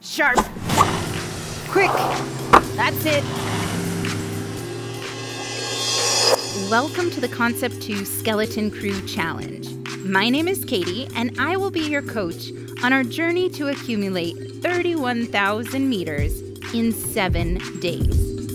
Sharp. Quick. That's it. Welcome to the Concept 2 Skeleton Crew Challenge. My name is Katie, and I will be your coach on our journey to accumulate 31,000 meters in seven days.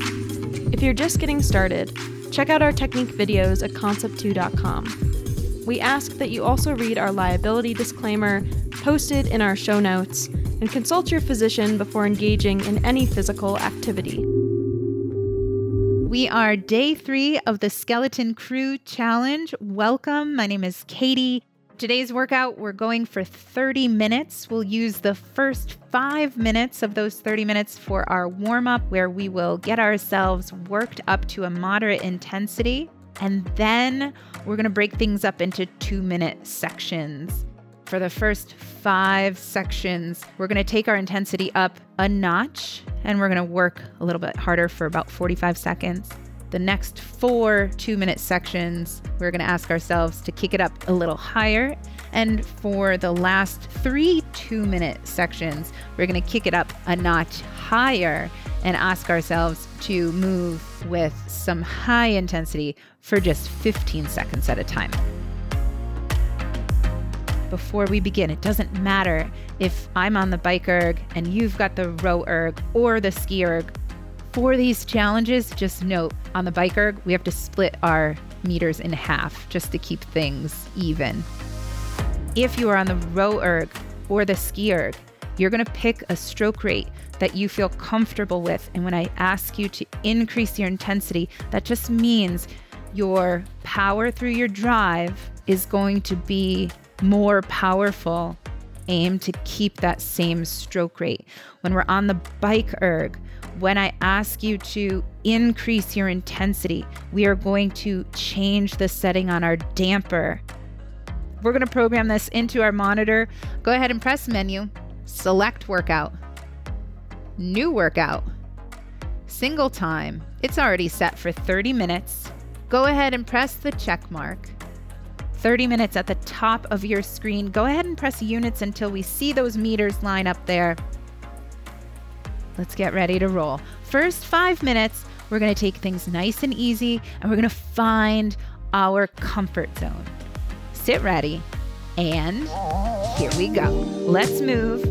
If you're just getting started, check out our technique videos at concept2.com. We ask that you also read our liability disclaimer posted in our show notes and consult your physician before engaging in any physical activity. We are day three of the Skeleton Crew Challenge. Welcome. My name is Katie. Today's workout, we're going for 30 minutes. We'll use the first five minutes of those 30 minutes for our warm up, where we will get ourselves worked up to a moderate intensity. And then we're going to break things up into two minute sections. For the first five sections, we're going to take our intensity up a notch and we're going to work a little bit harder for about 45 seconds. The next four two minute sections, we're going to ask ourselves to kick it up a little higher. And for the last three two minute sections, we're going to kick it up a notch higher and ask ourselves to move with some high intensity for just 15 seconds at a time before we begin. It doesn't matter if I'm on the bike erg and you've got the row erg or the ski erg. For these challenges, just note on the bike erg, we have to split our meters in half just to keep things even. If you are on the row erg or the ski erg, you're going to pick a stroke rate that you feel comfortable with. And when I ask you to increase your intensity, that just means your power through your drive is going to be more powerful aim to keep that same stroke rate. When we're on the bike erg, when I ask you to increase your intensity, we are going to change the setting on our damper. We're going to program this into our monitor. Go ahead and press menu, select workout, new workout, single time. It's already set for 30 minutes. Go ahead and press the check mark. 30 minutes at the top of your screen. Go ahead and press units until we see those meters line up there. Let's get ready to roll. First five minutes, we're going to take things nice and easy and we're going to find our comfort zone. Sit ready, and here we go. Let's move.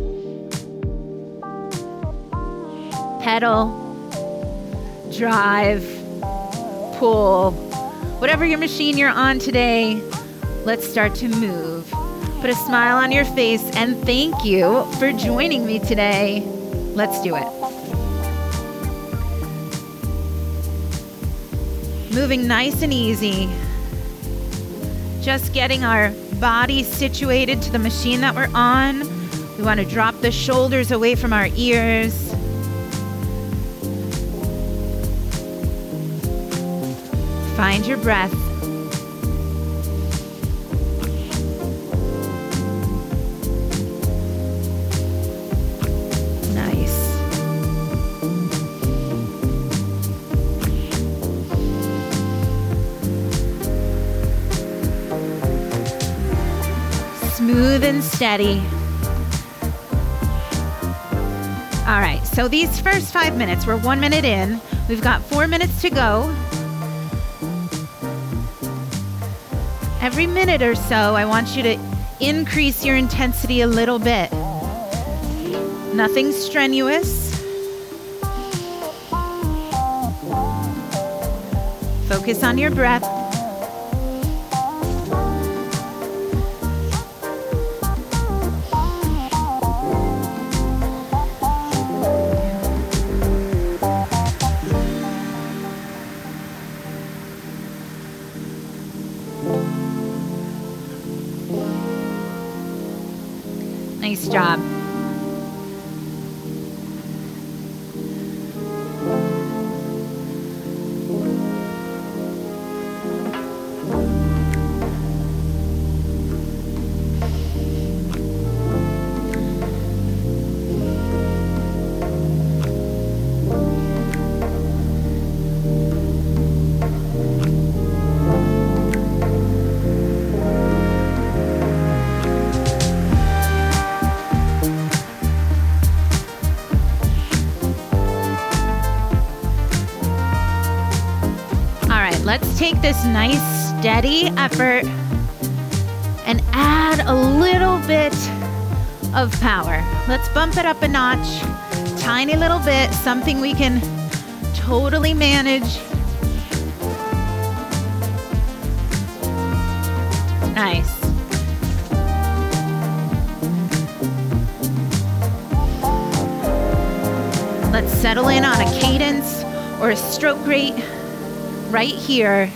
Pedal, drive, pull, whatever your machine you're on today, let's start to move. Put a smile on your face and thank you for joining me today. Let's do it. Moving nice and easy. Just getting our body situated to the machine that we're on. We want to drop the shoulders away from our ears. Find your breath. Steady. All right, so these first five minutes, we're one minute in. We've got four minutes to go. Every minute or so, I want you to increase your intensity a little bit. Nothing strenuous. Focus on your breath. Nice job. Take this nice steady effort and add a little bit of power. Let's bump it up a notch, tiny little bit, something we can totally manage. Nice. Let's settle in on a cadence or a stroke rate right here.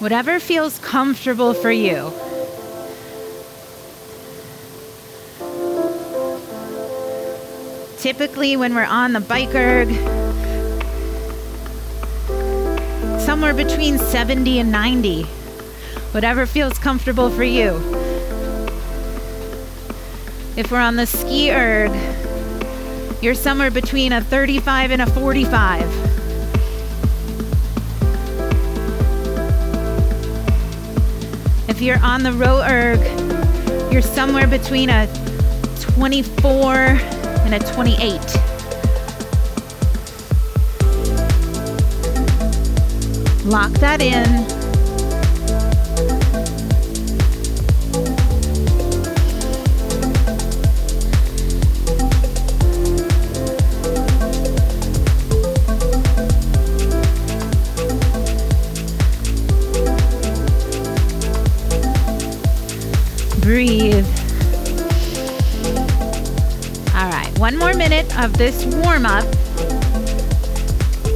Whatever feels comfortable for you. Typically, when we're on the bike erg, somewhere between 70 and 90. Whatever feels comfortable for you. If we're on the ski erg, you're somewhere between a 35 and a 45. If you're on the row erg, you're somewhere between a 24 and a 28. Lock that in. One more minute of this warm up,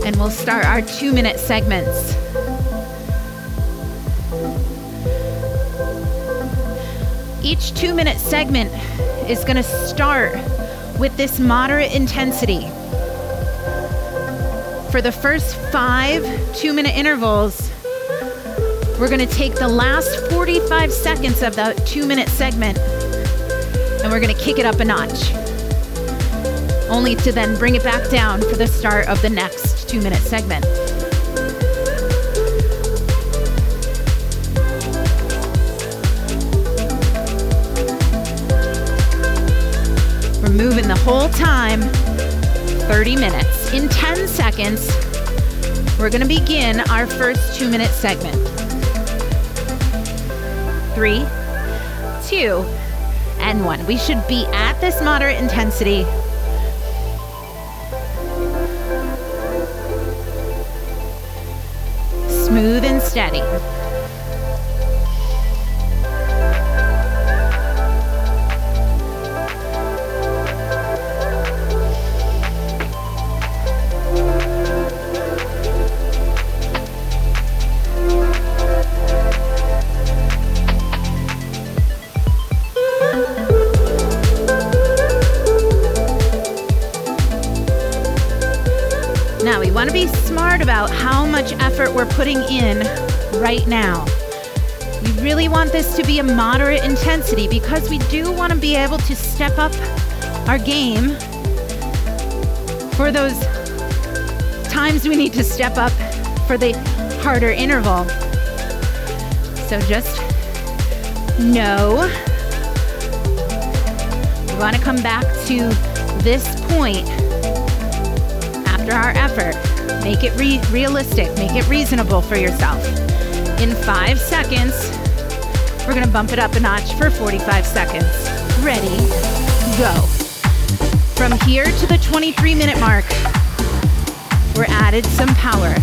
and we'll start our two minute segments. Each two minute segment is going to start with this moderate intensity. For the first five two minute intervals, we're going to take the last 45 seconds of that two minute segment and we're going to kick it up a notch, only to then bring it back down for the start of the next two minute segment. We're moving the whole time 30 minutes. In 10 seconds, we're going to begin our first two minute segment three, two, and one. We should be at this moderate intensity. Smooth and steady. About how much effort we're putting in right now. We really want this to be a moderate intensity because we do want to be able to step up our game for those times we need to step up for the harder interval. So just know we want to come back to this point after our effort. Make it re- realistic, make it reasonable for yourself. In five seconds, we're gonna bump it up a notch for 45 seconds. Ready, go. From here to the 23 minute mark, we're added some power.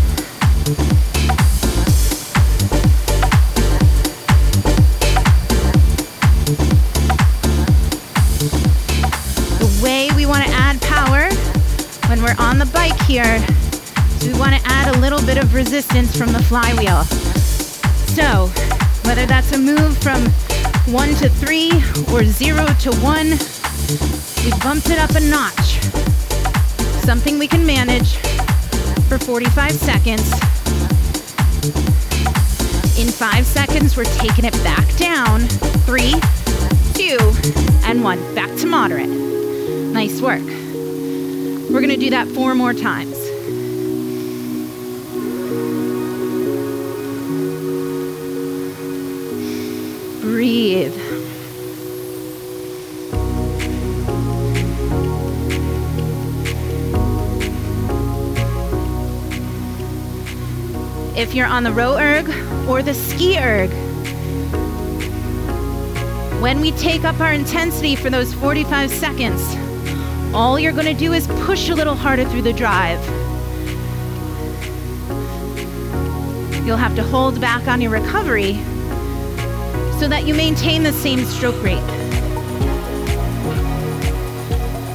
The way we want to add power when we're on the bike erg want to add a little bit of resistance from the flywheel. So, whether that's a move from one to three or zero to one, we bumped it up a notch. Something we can manage for 45 seconds. In five seconds, we're taking it back down. Three, two, and one. Back to moderate. Nice work. We're going to do that four more times. Breathe. if you're on the row erg or the ski erg. When we take up our intensity for those 45 seconds, all you're going to do is push a little harder through the drive. You'll have to hold back on your recovery so that you maintain the same stroke rate.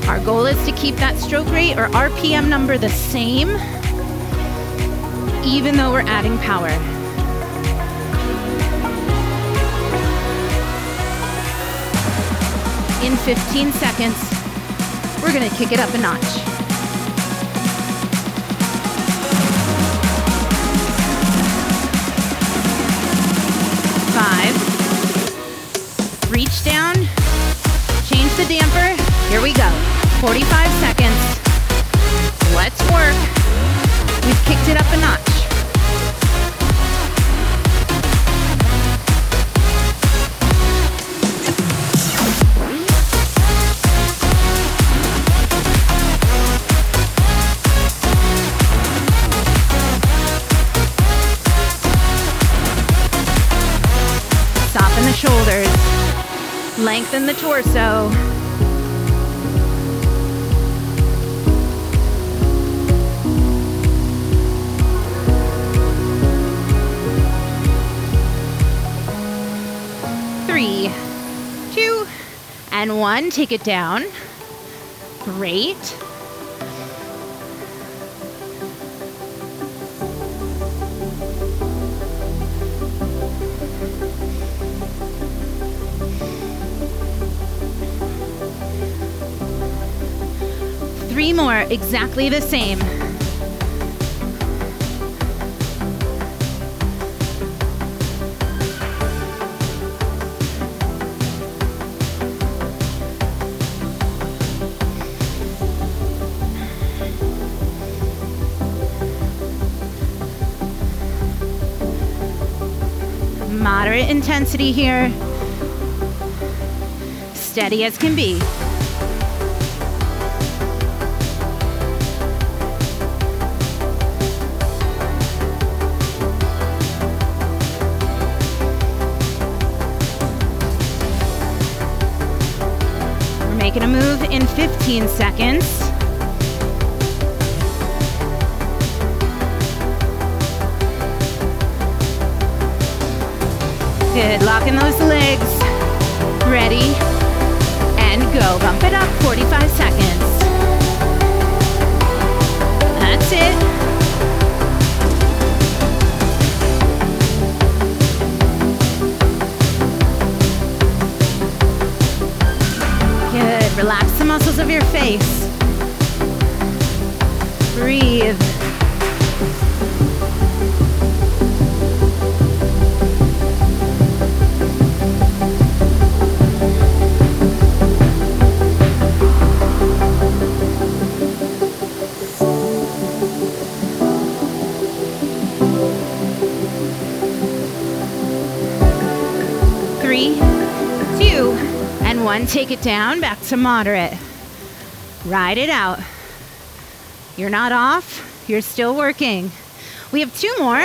Our goal is to keep that stroke rate or RPM number the same, even though we're adding power. In 15 seconds, we're gonna kick it up a notch. Damper. Here we go. 45 seconds. Let's work. We've kicked it up a notch. Soften the shoulders. Lengthen the torso. One. Take it down. Great. Three more, exactly the same. Moderate intensity here. Steady as can be. We're making a move in 15 seconds. Good. Locking those legs. Ready and go. Bump it up 45 seconds. That's it. Good. Relax the muscles of your face. Breathe. One. Take it down, back to moderate. Ride it out. You're not off, you're still working. We have two more.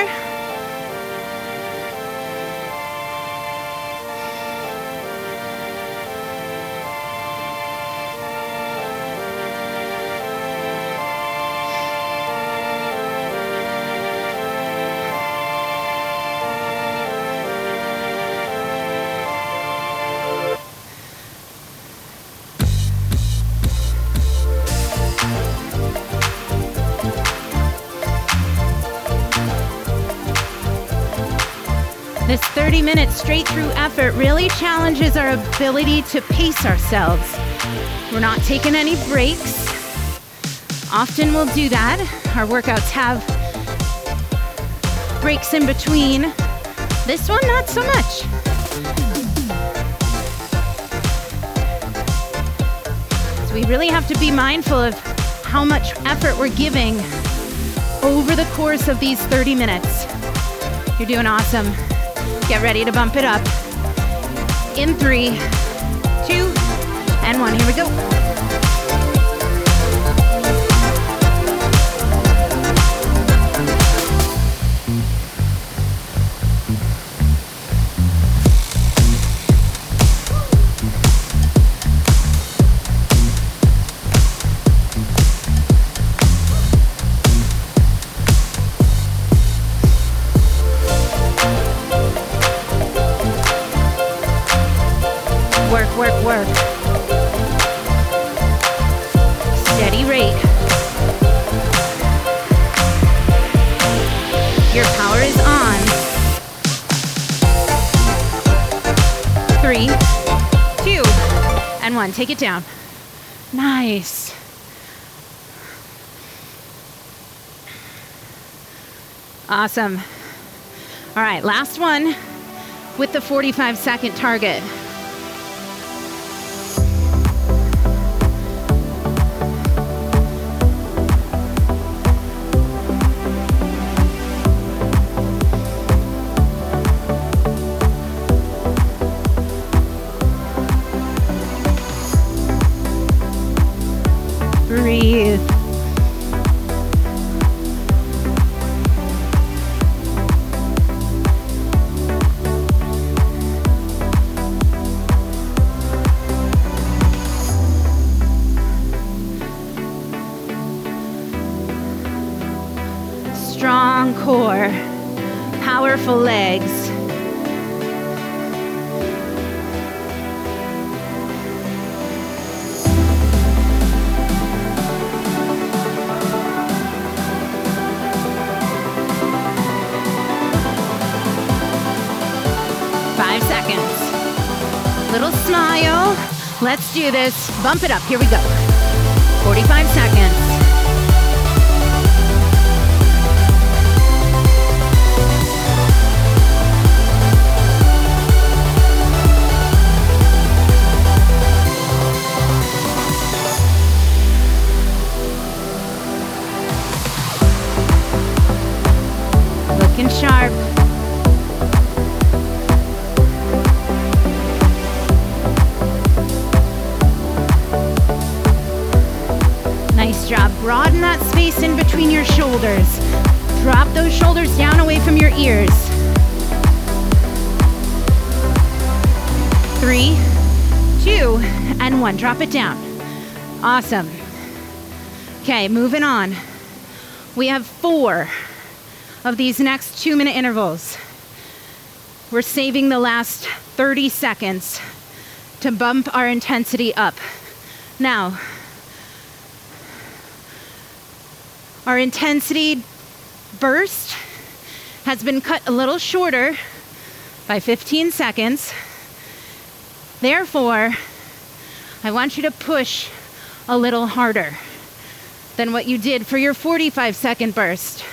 30 minutes straight through effort really challenges our ability to pace ourselves. We're not taking any breaks. Often we'll do that. Our workouts have breaks in between. This one, not so much. So we really have to be mindful of how much effort we're giving over the course of these 30 minutes. You're doing awesome. Get ready to bump it up. In three, two, and one. Here we go. work, work. Steady rate. Your power is on. Three, two, and one. Take it down. Nice. Awesome. All right, last one with the 45 second target. Core, powerful legs. Five seconds. Little smile. Let's do this. Bump it up. Here we go. 45 seconds. Between your shoulders. Drop those shoulders down away from your ears. Three, two, and one. Drop it down. Awesome. Okay, moving on. We have four of these next two minute intervals. We're saving the last 30 seconds to bump our intensity up. Now, our intensity burst has been cut a little shorter by 15 seconds. Therefore, I want you to push a little harder than what you did for your 45 second burst.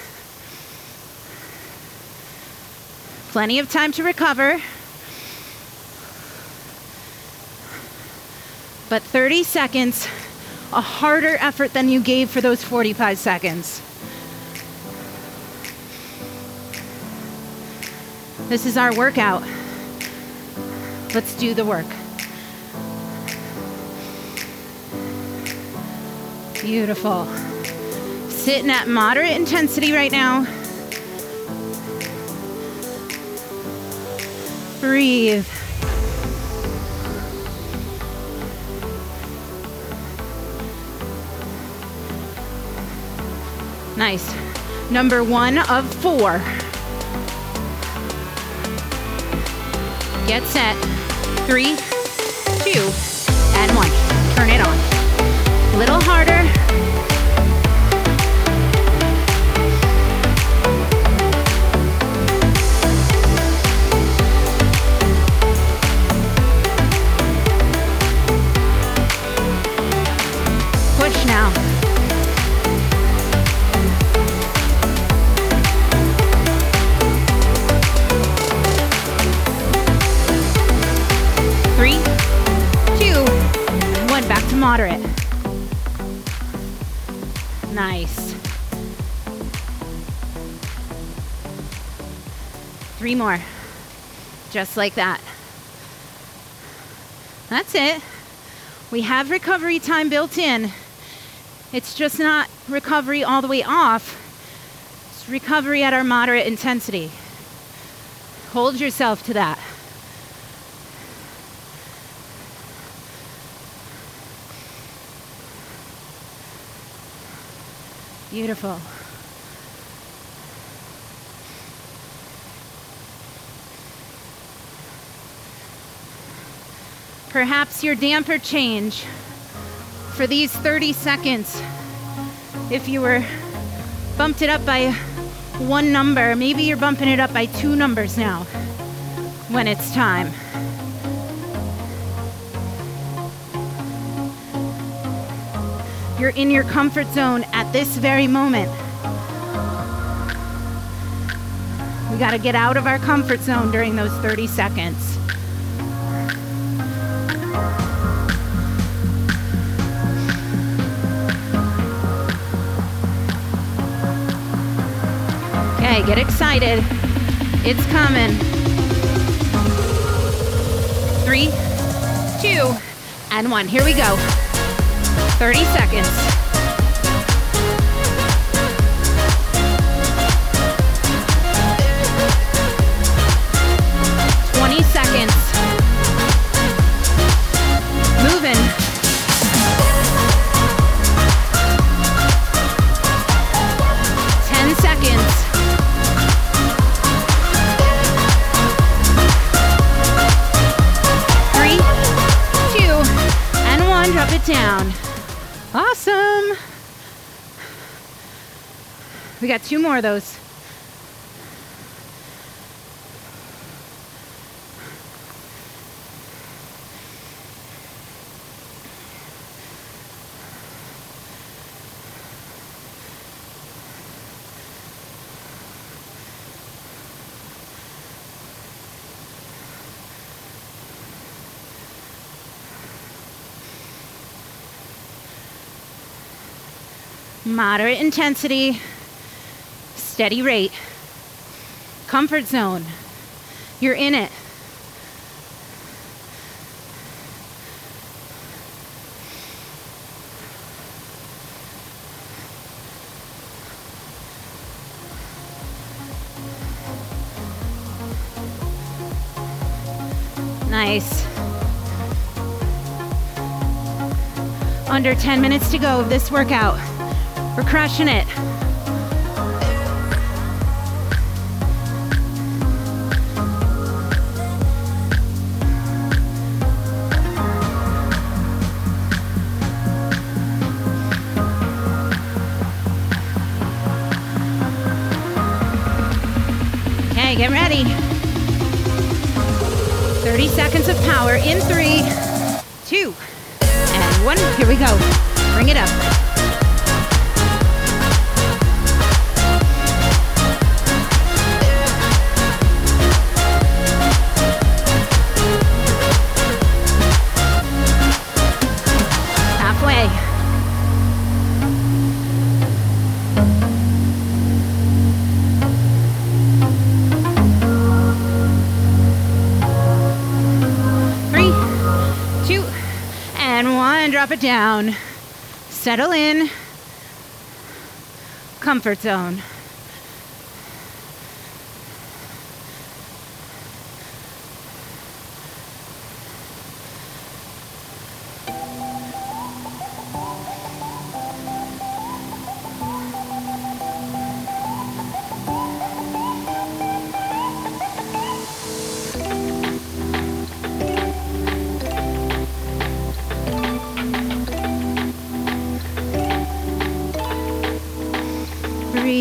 Plenty of time to recover. But 30 seconds, a harder effort than you gave for those 45 seconds. This is our workout. Let's do the work. Beautiful. Sitting at moderate intensity right now. Breathe. Nice. Number one of four. Get set. Three, two, and one. Turn it on. A Little harder. Nice. Three more. Just like that. That's it. We have recovery time built in. It's just not recovery all the way off. It's recovery at our moderate intensity. Hold yourself to that. Beautiful. Perhaps your damper change for these 30 seconds. If you were bumped it up by one number, maybe you're bumping it up by two numbers now when it's time. You're in your comfort zone at this very moment. We got to get out of our comfort zone during those 30 seconds. Okay, get excited. It's coming. Three, two, and one. Here we go. 30 seconds. We got two more of those. Moderate intensity, steady rate, comfort zone. You're in it. Nice. Under 10 minutes to go of this workout. We're crushing it. Okay, get ready. 30 seconds of power in three, two, and one. Here we go. Bring it up. It down. Settle in. Comfort zone.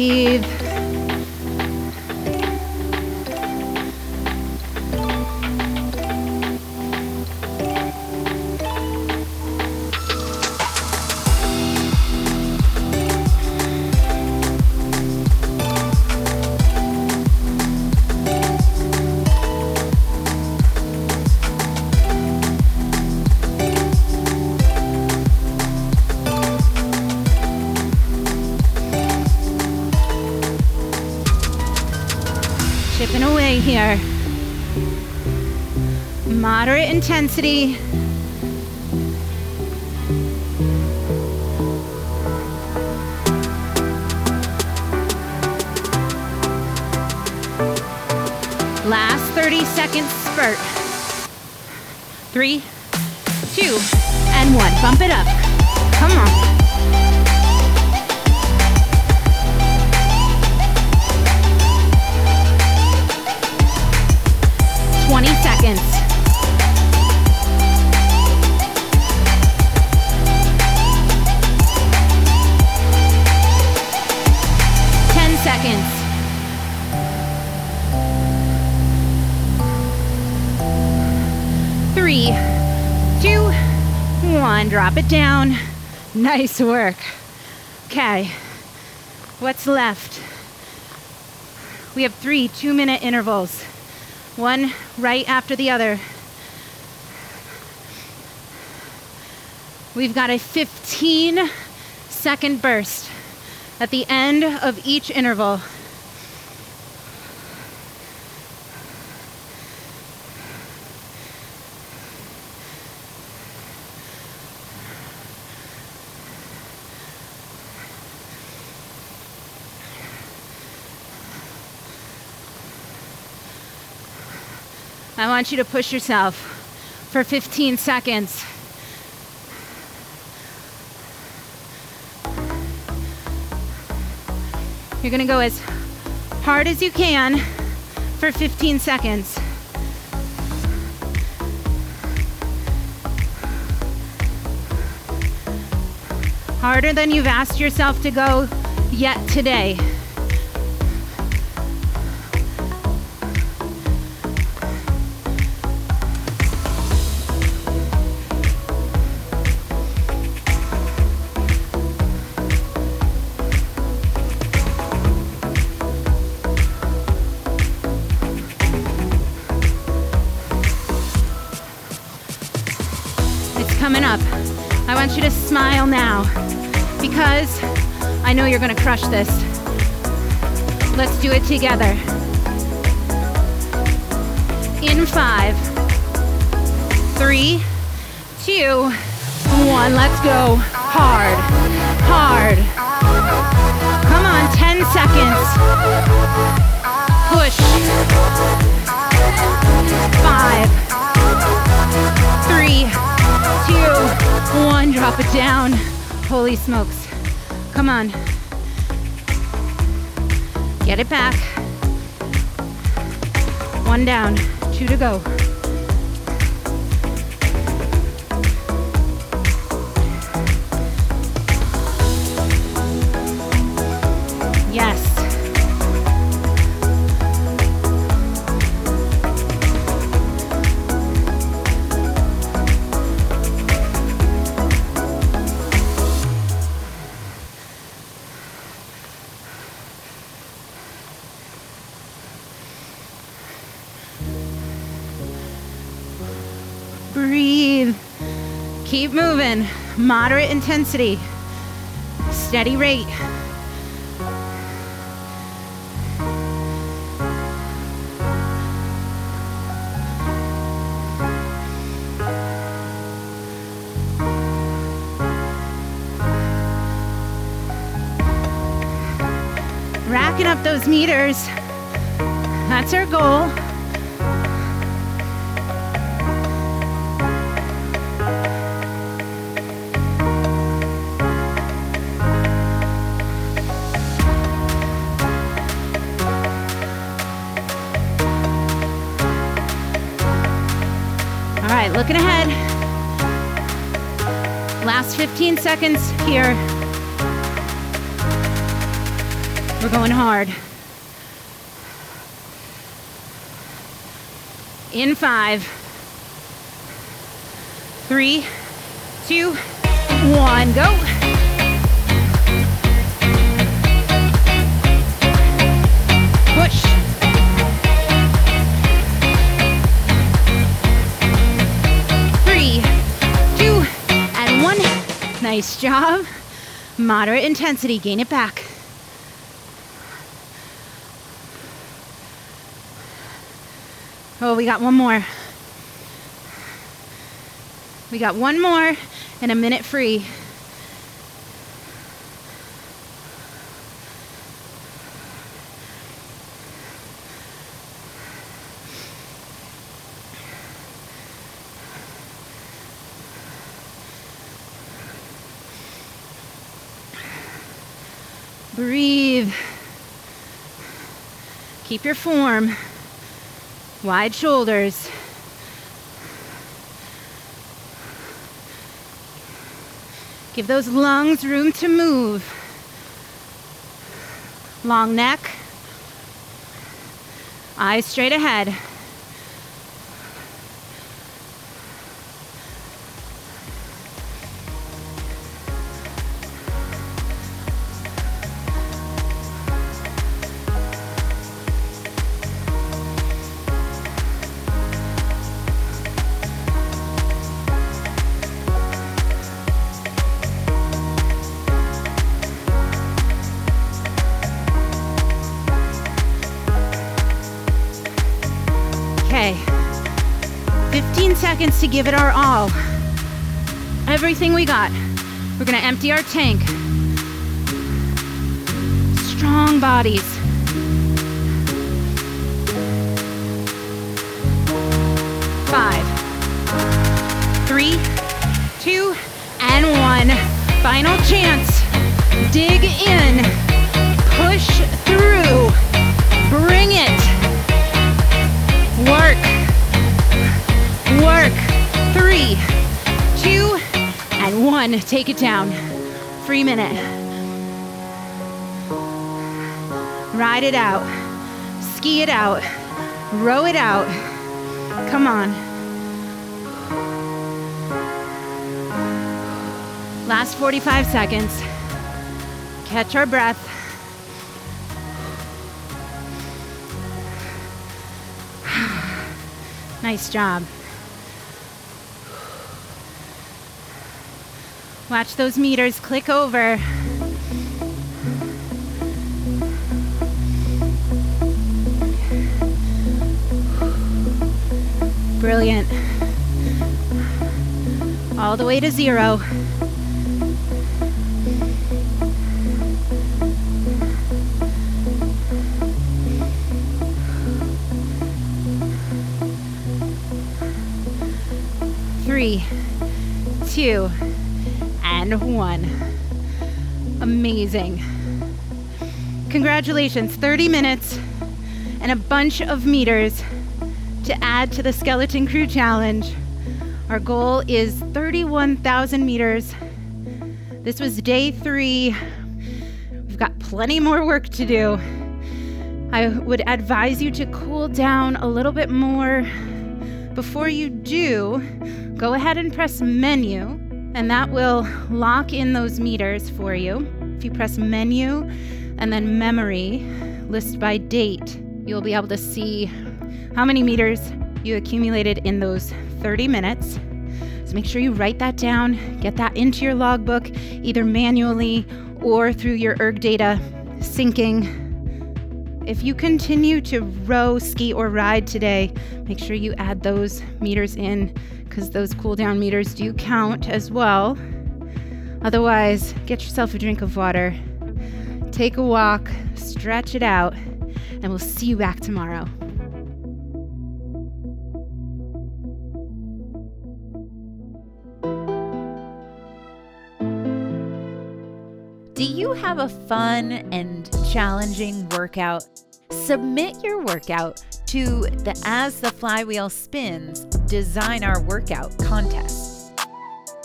Breathe. Intensity. Drop it down. Nice work. Okay, what's left? We have three two minute intervals, one right after the other. We've got a 15 second burst at the end of each interval. I want you to push yourself for 15 seconds. You're gonna go as hard as you can for 15 seconds. Harder than you've asked yourself to go yet today. Know you're going to crush this. Let's do it together. In five, three, two, one. Let's go. Hard, hard. Come on, 10 seconds. Push. Five, three, two, one. Drop it down. Holy smokes. Come on. Get it back. One down, two to go. Moderate intensity. Steady rate. Racking up those meters. That's our goal. Looking ahead. Last 15 seconds here. We're going hard. In five, three, two, one, go. Nice job. Moderate intensity, gain it back. Oh, we got one more. We got one more and a minute free. Breathe. Keep your form. Wide shoulders. Give those lungs room to move. Long neck. Eyes straight ahead. Seconds to give it our all. Everything we got. We're gonna empty our tank. Strong bodies. Five, three, two, and one. Final chance. Dig in. Take it down. Free minute. Ride it out. Ski it out. Row it out. Come on. Last 45 seconds. Catch our breath. nice job. Watch those meters click over. Brilliant. All the way to zero. Three, two, and one. Amazing. Congratulations, 30 minutes and a bunch of meters to add to the Skeleton Crew Challenge. Our goal is 31,000 meters. This was day three. We've got plenty more work to do. I would advise you to cool down a little bit more. Before you do, go ahead and press menu, and that will lock in those meters for you. If you press menu and then memory, list by date, you'll be able to see how many meters you accumulated in those 30 minutes. So make sure you write that down, get that into your logbook, either manually or through your ErgData syncing. If you continue to row, ski, or ride today, make sure you add those meters in because those cool down meters do count as well. Otherwise, get yourself a drink of water, take a walk, stretch it out, and we'll see you back tomorrow. Do you have a fun and challenging workout? Submit your workout to the As the Flywheel Spins Design Our Workout contest.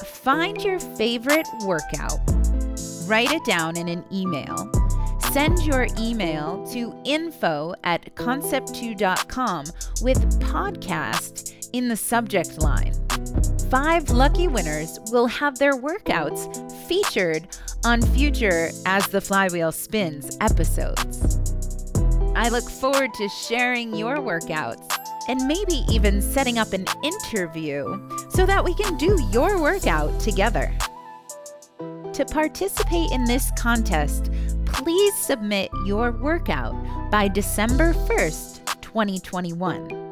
Find your favorite workout, write it down in an email, send your email to info at concept2.com with podcast in the subject line. Five lucky winners will have their workouts featured on future As the Flywheel Spins episodes. I look forward to sharing your workouts and maybe even setting up an interview so that we can do your workout together. To participate in this contest, please submit your workout by December 1st, 2021.